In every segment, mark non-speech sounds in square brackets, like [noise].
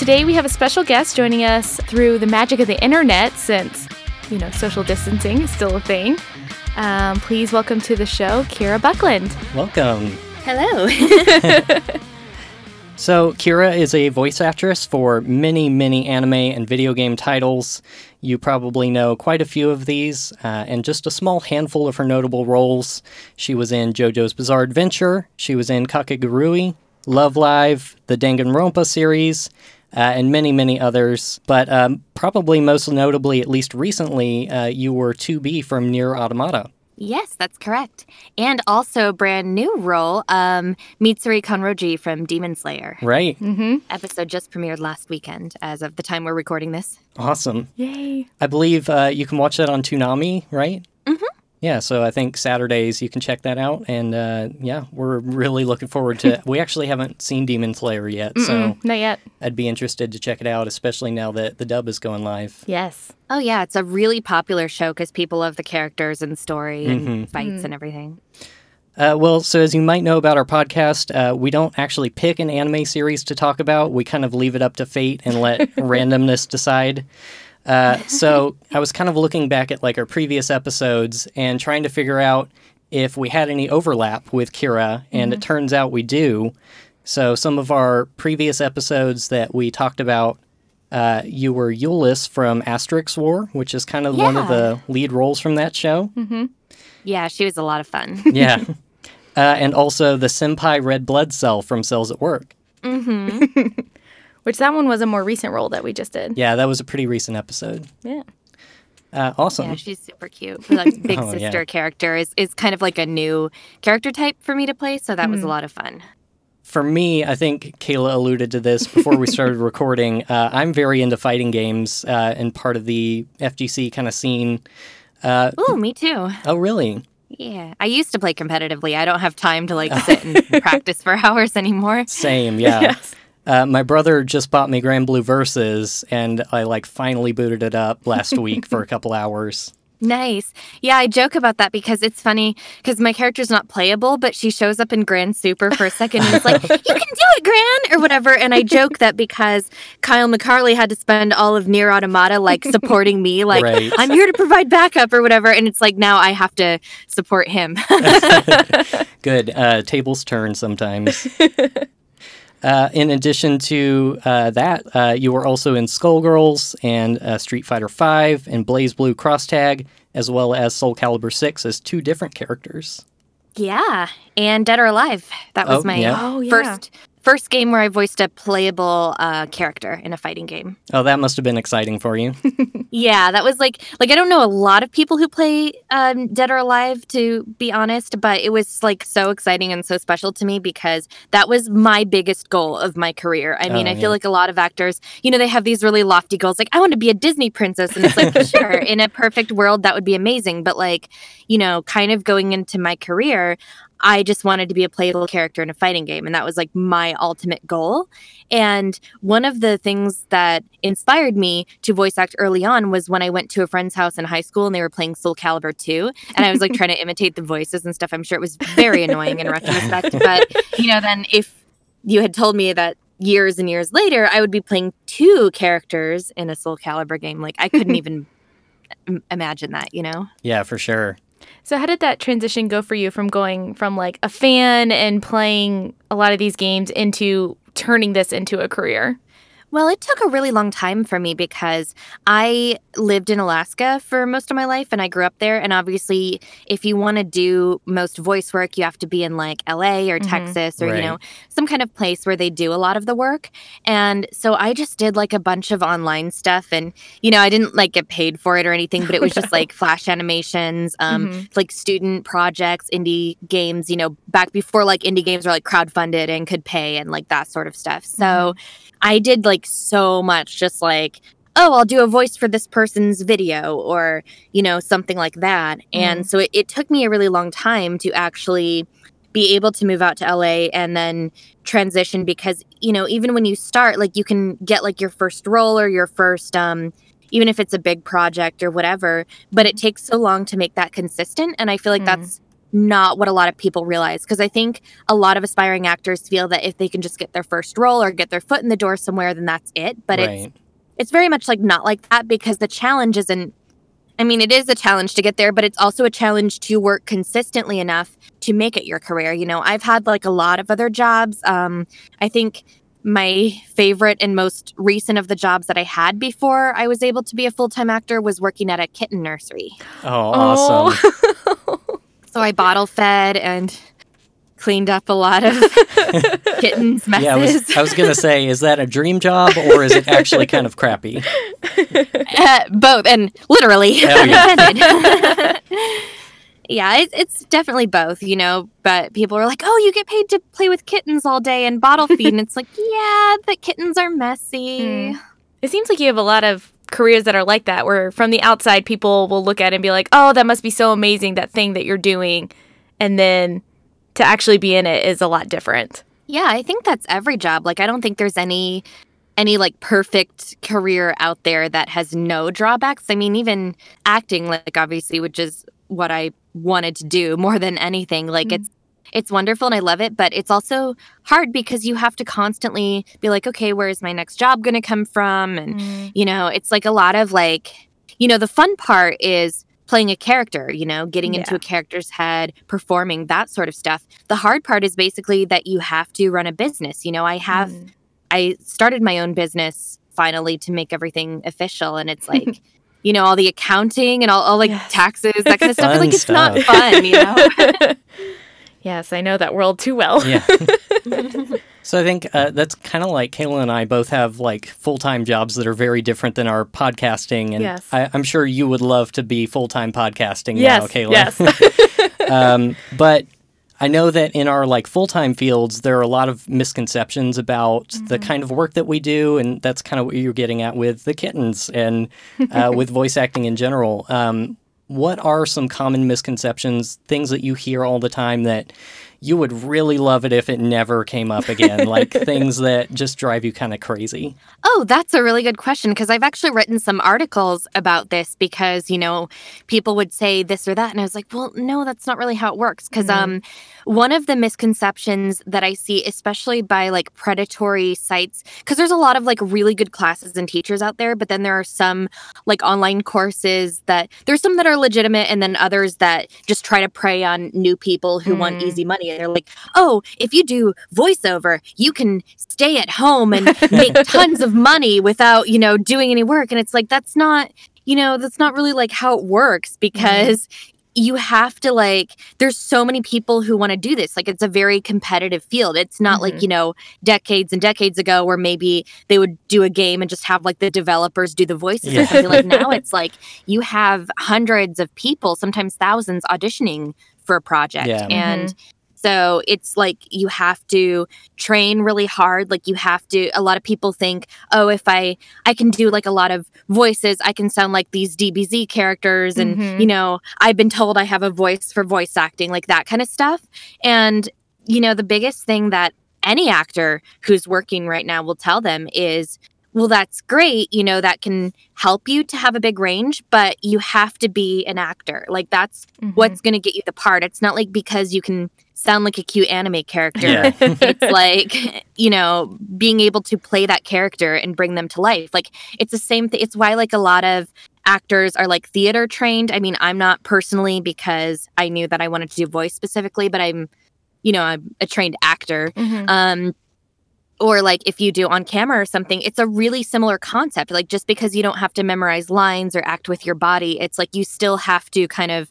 Well, today we have a special guest joining us through the magic of the internet since, you know, social distancing is still a thing. Um, please welcome to the show, Kira Buckland. Welcome. Hello. [laughs] So, Kira is a voice actress for many, many anime and video game titles. You probably know quite a few of these, uh, and just a small handful of her notable roles. She was in JoJo's Bizarre Adventure, she was in Kakegurui, Love Live, the Danganronpa series, uh, and many, many others. But um, probably most notably, at least recently, uh, you were 2B from Nier Automata. yes, that's correct. And also brand new role, um, Mitsuri Kanroji from Demon Slayer. Right? Mm-hmm. Episode just premiered last weekend as of the time we're recording this. Awesome. Yay. I believe uh, you can watch that on Toonami, right? Yeah, so I think Saturdays you can check that out, and uh, yeah, we're really looking forward to. we actually haven't seen Demon Slayer yet, so Mm-mm, not yet. I'd be interested to check it out, especially now that the dub is going live. Yes. Oh, yeah, it's a really popular show because people love the characters and story and Mhm. fights and everything. Uh, well, so as you might know about our podcast, uh, we don't actually pick an anime series to talk about. We kind of leave it up to fate and let [laughs] randomness decide. Uh, so I was kind of looking back at like our previous episodes and trying to figure out if we had any overlap with Kira, and it turns out we do. So some of our previous episodes that we talked about, uh, you were Julis from Asterisk War, which is kind of one of the lead roles from that show. Yeah, she was a lot of fun. [laughs] Yeah. Uh, and also the Senpai Red Blood Cell from Cells at Work. hmm [laughs] Which that one was a more recent role that we just did. Yeah, that was a pretty recent episode. Yeah. Uh, awesome. Yeah, she's super cute. Her, Like [laughs] big Oh, yeah. sister character is, is kind of like a new character type for me to play, so that was a lot of fun. For me, I think Kayla alluded to this before we started [laughs] recording. Uh, I'm very into fighting games uh, and part of the FGC kind of scene. Uh, Ooh, me too. oh, really? Yeah, I used to play competitively. I don't have time to like sit and [laughs] practice for hours anymore. Same, yeah. Yes. Uh, my brother just bought me Granblue Versus, and I like finally booted it up last [laughs] week for a couple hours. Nice. Yeah, I joke about that because it's funny because my character's not playable, but she shows up in Grand Super for a second and it's like, [laughs] you can do it, Gran, or whatever. And I joke that because Kyle McCarley had to spend all of Nier Automata like supporting me, [laughs] like, Right. I'm here to provide backup or whatever. And it's like, now I have to support him. Good. Uh, tables turn sometimes. Uh, in addition to uh, that, uh, you were also in Skullgirls and uh, Street Fighter V and BlazBlue Cross Tag, as well as Soul Calibur 6 as two different characters. yeah. And Dead or Alive. That was Oh, my yeah. Oh, yeah. first first game where I voiced a playable uh, character in a fighting game. Oh, that must have been exciting for you. [laughs] Yeah, that was like like I don't know a lot of people who play um, Dead or Alive to be honest, but it was like so exciting and so special to me because that was my biggest goal of my career. I mean, Oh, I yeah. feel like a lot of actors, you know, they have these really lofty goals like I want to be a Disney princess and it's like [laughs] sure, in a perfect world that would be amazing, but like, you know, kind of going into my career, I just wanted to be a playable character in a fighting game and that was like my ultimate goal. And one of the things that inspired me to voice act early on was when I went to a friend's house in high school and they were playing Soul Calibur 2. And I was like [laughs] trying to imitate the voices and stuff. I'm sure it was very annoying in retrospect. But, you know, then if you had told me that years and years later, I would be playing two characters in a Soul Calibur game, like I couldn't [laughs] even imagine that, you know? yeah, for sure. So how did that transition go for you from going from like a fan and playing a lot of these games into turning this into a career? Well, it took a really long time for me because I lived in Alaska for most of my life and I grew up there. And obviously, if you want to do most voice work, you have to be in like LA or Mhm. Texas or, Right. you know, some kind of place where they do a lot of the work. And so I just did like a bunch of online stuff. And, you know, I didn't like get paid for it or anything, but it was [laughs] just like flash animations, um, Mhm. like student projects, indie games, you know, back before like indie games were like crowdfunded and could pay and like that sort of stuff. So I did like so much, just like, oh, I'll do a voice for this person's video or, you know, something like that. And so it, it took me a really long time to actually be able to move out to LA and then transition because, you know, even when you start, like you can get like your first role or your first, um, even if it's a big project or whatever, but it takes so long to make that consistent. And I feel like Mm. that's not what a lot of people realize because I think a lot of aspiring actors feel that if they can just get their first role or get their foot in the door somewhere, then that's it. But right. it's it's very much like not like that because the challenge isn't I mean, it is a challenge to get there, but it's also a challenge to work consistently enough to make it your career. You know, I've had like a lot of other jobs. Um, I think my favorite and most recent of the jobs that I had before I was able to be a full time actor was working at a kitten nursery. Oh, awesome. [laughs] So I bottle fed and cleaned up a lot of [laughs] kittens' messes. Yeah, I was, I was going to say, is that a dream job or is it actually kind of crappy? [laughs] Uh, both, and literally. Oh, [laughs] yeah. intended. yeah, it's, it's definitely both, you know. But people are like, "Oh, you get paid to play with kittens all day and bottle feed," and it's like, yeah, the kittens are messy. Mm. It seems like you have a lot of careers that are like that, where from the outside, people will look at it and be like, oh, that must be so amazing, that thing that you're doing. And then to actually be in it is a lot different. Yeah, I think that's every job. Like, I don't think there's any any like perfect career out there that has no drawbacks. I mean, even acting, like obviously, which is what I wanted to do more than anything. Like, Mhm. it's it's wonderful and I love it, but it's also hard because you have to constantly be like, okay, where is my next job going to come from? And you know, it's like a lot of like, you know, the fun part is playing a character, you know, getting into a character's head, performing that sort of stuff. The hard part is basically that you have to run a business. You know, I have Mm. I started my own business finally to make everything official. And it's like, [laughs] you know, all the accounting and all, all like Yes. taxes, that kind of [laughs] stuff. Fun like it's not fun, you know? [laughs] yes, I know that world too well. Yeah. [laughs] so I think uh, that's kind of like Kayla and I both have like full time jobs that are very different than our podcasting. And Yes. I, I'm sure you would love to be full time podcasting yes, now, Kayla. yes. [laughs] [laughs] um, but I know that in our like full time fields, there are a lot of misconceptions about the Mm-hmm. kind of work that we do, and that's kind of what you're getting at with the kittens and uh, with voice acting in general. Um, what are some common misconceptions, things that you hear all the time that you would really love it if it never came up again, like [laughs] things that just drive you kind of crazy? Oh, that's a really good question because I've actually written some articles about this because, you know, people would say this or that. And I was like, well, no, that's not really how it works. Because Mhm. um, one of the misconceptions that I see, especially by like predatory sites, because there's a lot of like really good classes and teachers out there, but then there are some like online courses that there's some that are legitimate and then others that just try to prey on new people who want Mm. easy money. And they're like, oh, if you do voiceover, you can stay at home and make [laughs] tons of money without, you know, doing any work. And it's like, that's not, you know, that's not really like how it works because you have to like, there's so many people who want to do this. Like, it's a very competitive field. It's not like, Mhm. you know, decades and decades ago where maybe they would do a game and just have like the developers do the voices Yeah. or something. Like, now [laughs] it's like you have hundreds of people, sometimes thousands auditioning for a project. Yeah. And so it's like you have to train really hard. Like you have to a lot of people think, "Oh, if I I can do like a lot of voices, I can sound like these DBZ characters and Mhm. you know, I've been told I have a voice for voice acting, like that kind of stuff." And you know, the biggest thing that any actor who's working right now will tell them is well, that's great. You know, that can help you to have a big range, but you have to be an actor. Like, that's Mhm. what's going to get you the part. It's not like because you can sound like a cute anime character. Yeah. [laughs] it's like, you know, being able to play that character and bring them to life. Like, it's the same thing. It's why, like, a lot of actors are like theater trained. I mean, I'm not personally because I knew that I wanted to do voice specifically, but I'm, you know, I'm a trained actor Mhm. um or like if you do on camera or something it's a really similar concept like just because you don't have to memorize lines or act with your body it's like you still have to kind of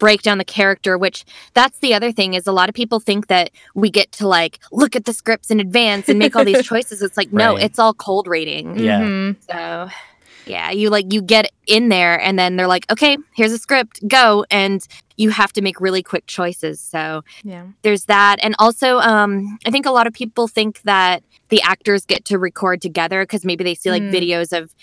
break down the character which that's the other thing is a lot of people think that we get to like look at the scripts in advance and make all these [laughs] choices it's like no Right. it's all cold reading Yeah. Mhm. so yeah you like you get in there and then they're like okay here's a script go and you have to make really quick choices so Yeah. there's that and also um i think a lot of people think that the actors get to record together because maybe they see like Mm. videos of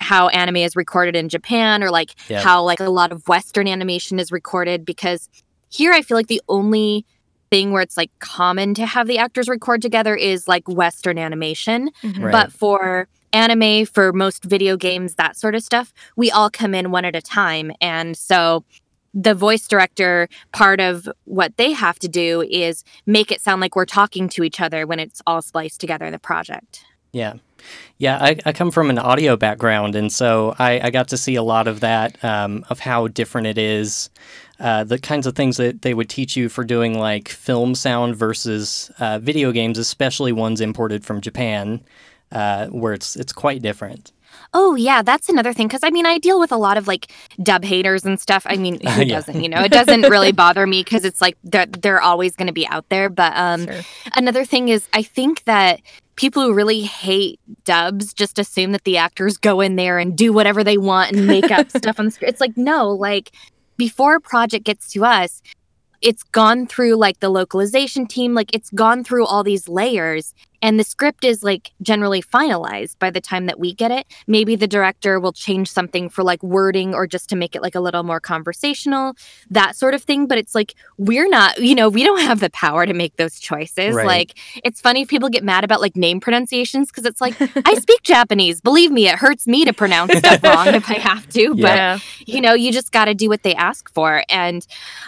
how anime is recorded in japan or like Yeah. how like a lot of western animation is recorded because here i feel like the only thing where it's like common to have the actors record together is like western animation Mhm. Right. but for anime for most video games that sort of stuff we all come in one at a time and so the voice director part of what they have to do is make it sound like we're talking to each other when it's all spliced together in the project. Yeah. Yeah, I, I come from an audio background, and so I, I got to see a lot of that, um, of how different it is, uh, the kinds of things that they would teach you for doing like film sound versus uh, video games, especially ones imported from Japan, uh, where it's it's quite different. Oh yeah, that's another thing because I mean I deal with a lot of like dub haters and stuff. I mean, [laughs] who Yeah. doesn't? You know, it doesn't really [laughs] bother me because it's like they're they're always going to be out there. But um, Sure. another thing is I think that people who really hate dubs just assume that the actors go in there and do whatever they want and make up [laughs] stuff on the screen. It's like no, like before a project gets to us, it's gone through like the localization team, like it's gone through all these layers and the script is like generally finalized by the time that we get it. Maybe the director will change something for like wording or just to make it like a little more conversational, that sort of thing. But it's like we're not, you know, we don't have the power to make those choices. Right. Like it's funny if people get mad about like name pronunciations because it's like [laughs] I speak Japanese. Believe me, it hurts me to pronounce stuff [laughs] wrong if I have to. But you know you just got to do what they ask for and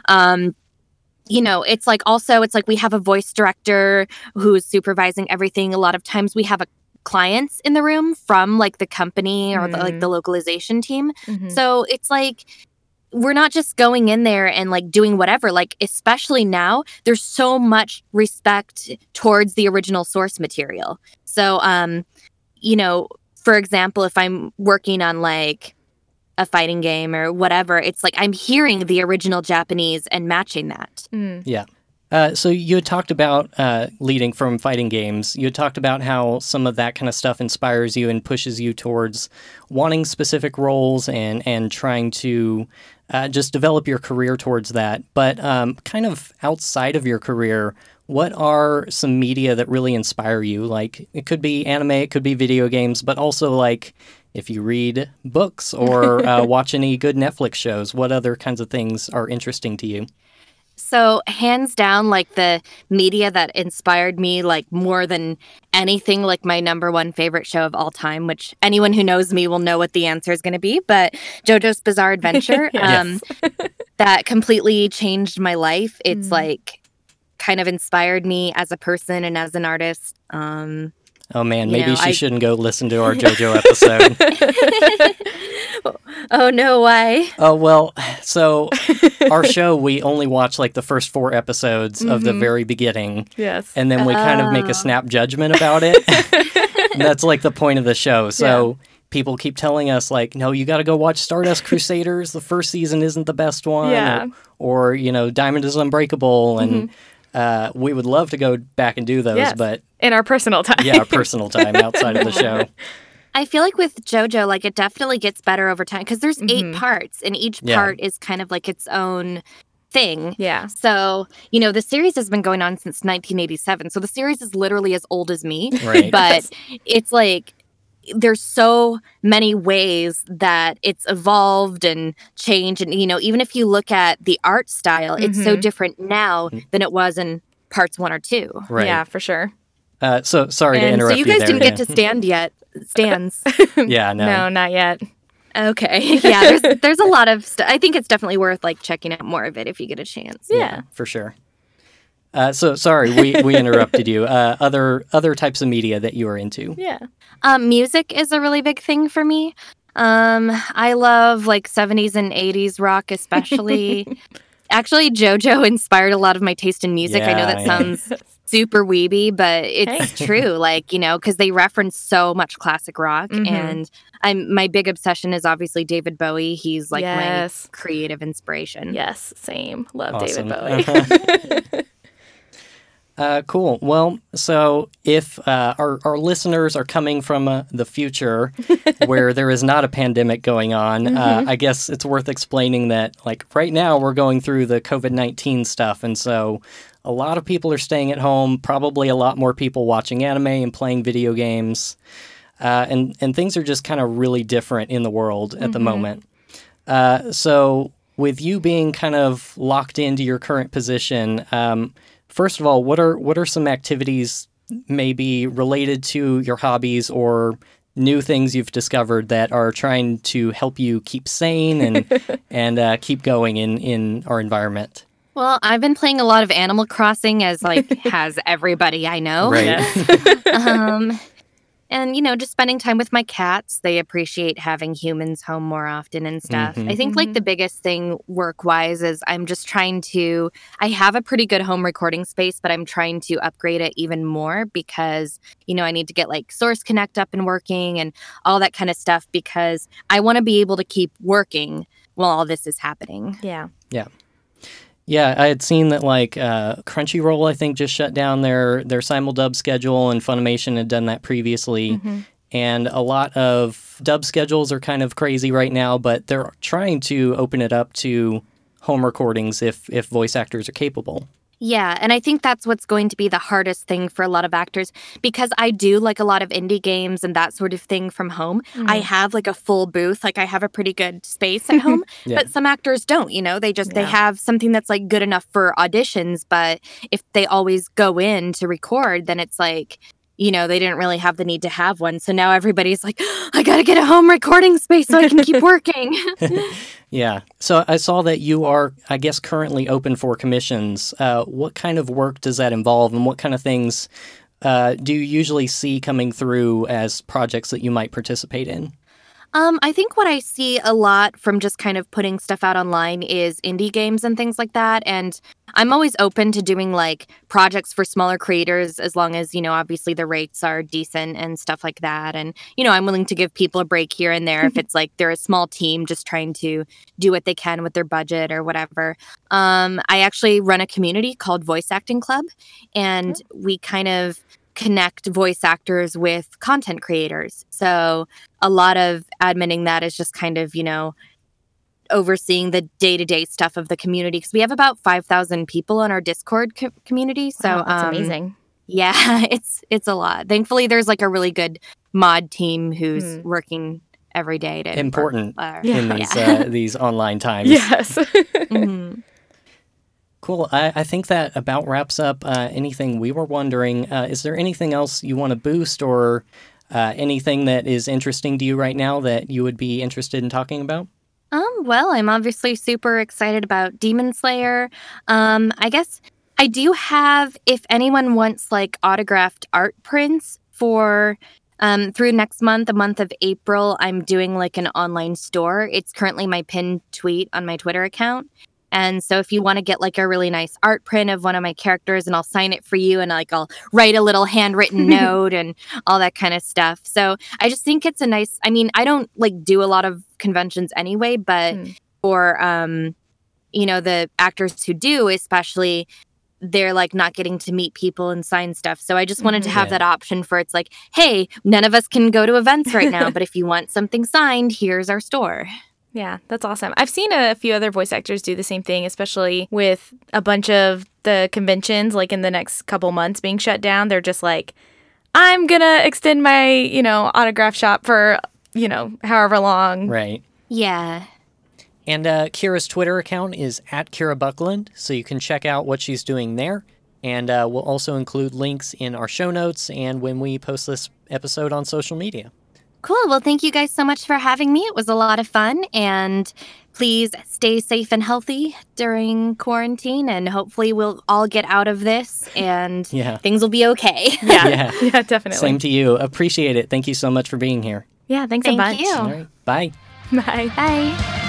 um you know it's like also it's like we have a voice director who's supervising everything a lot of times we have a clients in the room from like the company or the, like Mm. the localization team Mhm. so it's like we're not just going in there and like doing whatever like especially now there's so much respect towards the original source material so um you know for example if i'm working on like a fighting game or whatever it's like i'm hearing the original japanese and matching that Mm. Uh, so you had talked about uh, leading from fighting games. You had talked about how some of that kind of stuff inspires you and pushes you towards wanting specific roles and and trying to uh, just develop your career towards that. But um, kind of outside of your career, what are some media that really inspire you? Like it could be anime, it could be video games, but also like if you read books or [laughs] uh, watch any good Netflix shows, what other kinds of things are interesting to you? So, hands down, like the media that inspired me, like more than anything, like my number one favorite show of all time, which anyone who knows me will know what the answer is going to be. But JoJo's Bizarre Adventure, [laughs] Yes. um, that completely changed my life. It's Mm. like kind of inspired me as a person and as an artist. Um, Oh man, maybe know, she I- shouldn't go listen to our [laughs] JoJo episode. [laughs] oh no, why? oh well, so our show we only watch like the first four episodes of the Mhm. very beginning, Yes. and then we kind of make a snap judgment about it. [laughs] That's like the point of the show. So people keep telling us like, no, you got to go watch Stardust Crusaders. The first season isn't the best one. Yeah. Or, or, you know, Diamond is Unbreakable, and uh, we would love to go back and do those, Yes. but In our personal time. [laughs] yeah, our personal time outside of the show. [laughs] I feel like with JoJo, like it definitely gets better over time because there's eight Mhm. parts, and each Yeah. part is kind of like its own thing. Yeah. So, you know, the series has been going on since 1987. So the series is literally as old as me, Right. but it's like there's so many ways that it's evolved and changed. And, you know, even if you look at the art style, it's so Mhm. different now than it was in parts one or two. right. Yeah, for sure. Uh, so sorry to and so interrupt you guys there, didn't get to stand yet. Stands. [laughs] Yeah, no. No, not yet. Okay. [laughs] Yeah, there's there's a lot of stuff. I think it's definitely worth like checking out more of it if you get a chance. Yeah. for sure. Uh, so sorry, we, we [laughs] interrupted you. Uh, other other types of media that you are into. Yeah. Um, music is a really big thing for me. Um, I love like 70s and 80s rock, especially. [laughs] Actually, JoJo inspired a lot of my taste in music. I know that yeah. sounds [laughs] super weeby, but it's Hey. true. Like, you know, because they reference so much classic rock. Mhm. And I'm my big obsession is obviously David Bowie. He's like Yes. my creative inspiration. Yes, same. Love Awesome. David Bowie. Uh, cool. Well, so if uh, our, our listeners are coming from uh, the future [laughs] where there is not a pandemic going on, uh, I guess it's worth explaining that, like, right now we're going through the COVID 19 stuff. And so a lot of people are staying at home, probably a lot more people watching anime and playing video games. Uh, and, and things are just kind of really different in the world at the moment. Uh, so, with you being kind of locked into your current position, um, first of all, what are what are some activities maybe related to your hobbies or new things you've discovered that are trying to help you keep sane and [laughs] and uh, keep going in in our environment? Well, I've been playing a lot of Animal Crossing, as like [laughs] has everybody I know. Right. [laughs] um, and you know, just spending time with my cats. They appreciate having humans home more often and stuff. Mhm. I think like the biggest thing work wise is I'm just trying to. I have a pretty good home recording space, but I'm trying to upgrade it even more because you know I need to get like Source Connect up and working and all that kind of stuff because I want to be able to keep working while all this is happening. Yeah. Yeah, I had seen that like uh, Crunchyroll, I think, just shut down their their simuldub schedule, and Funimation had done that previously. And a lot of dub schedules are kind of crazy right now, but they're trying to open it up to home recordings if if voice actors are capable. Yeah, and I think that's what's going to be the hardest thing for a lot of actors because I do like a lot of indie games and that sort of thing from home. I mm. have like a full booth, like I have a pretty good space at [laughs] home, Yeah. but some actors don't, you know, they just they have something that's like good enough for auditions, but if they always go in to record, then it's like you know, they didn't really have the need to have one. So now everybody's like, [gasps] I got to get a home recording space so I can keep [laughs] working. [laughs] [laughs] Yeah. So I saw that you are, I guess, currently open for commissions. Uh, what kind of work does that involve, and what kind of things uh, do you usually see coming through as projects that you might participate in? Um, I think what I see a lot from just kind of putting stuff out online is indie games and things like that. And I'm always open to doing like projects for smaller creators as long as, you know, obviously the rates are decent and stuff like that. And, you know, I'm willing to give people a break here and there if it's like they're a small team just trying to do what they can with their budget or whatever. Um, I actually run a community called Voice Acting Club, and we kind of connect voice actors with content creators. So a lot of adminning that is just kind of, you know, overseeing the day-to-day stuff of the community because we have about 5,000 people on our Discord co- community. So Wow, that's um, amazing. Yeah, [laughs] it's it's a lot. Thankfully there's like a really good mod team who's Hmm. working every day to Important uh, Yeah. in these [laughs] uh, these online times. Yes. [laughs] Mhm. Cool. I, I think that about wraps up uh, anything we were wondering. Uh, is there anything else you want to boost or uh, anything that is interesting to you right now that you would be interested in talking about? Um, well, I'm obviously super excited about Demon Slayer. Um, I guess I do have if anyone wants like autographed art prints for um through next month, the month of April, I'm doing like an online store. It's currently my pinned tweet on my Twitter account. And so if you want to get like a really nice art print of one of my characters and I'll sign it for you and like I'll write a little handwritten [laughs] note and all that kind of stuff. So I just think it's a nice I mean, I don't like do a lot of conventions anyway, but Hmm. for um you know the actors who do especially they're like not getting to meet people and sign stuff. So I just wanted to Mhm. have Yeah. that option for it's like, hey, none of us can go to events right now, [laughs] but if you want something signed, here's our store. Yeah, that's awesome. I've seen a few other voice actors do the same thing, especially with a bunch of the conventions like in the next couple months being shut down. They're just like, I'm going to extend my, you know, autograph shop for, you know, however long. Right. Yeah. And uh, Kira's Twitter account is at Kira Buckland, so you can check out what she's doing there. And uh, we'll also include links in our show notes and when we post this episode on social media. Cool. Well, thank you guys so much for having me. It was a lot of fun. And please stay safe and healthy during quarantine. And hopefully, we'll all get out of this and [laughs] Yeah. things will be okay. [laughs] Yeah. Yeah. [laughs] Yeah, definitely. Same to you. Appreciate it. Thank you so much for being here. Yeah, thanks Thank a bunch. you. All right. Bye. Bye. Bye.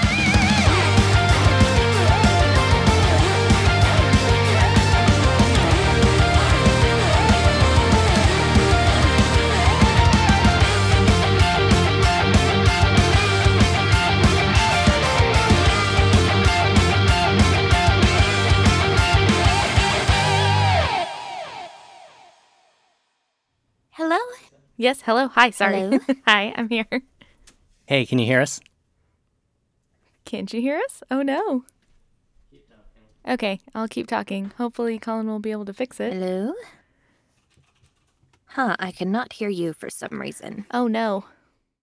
Yes, hello. Hi, sorry. Hello. [laughs] Hi, I'm here. Hey, can you hear us? Can't you hear us? Oh no. Okay, I'll keep talking. Hopefully Colin will be able to fix it. Hello. Huh, I cannot hear you for some reason. Oh no.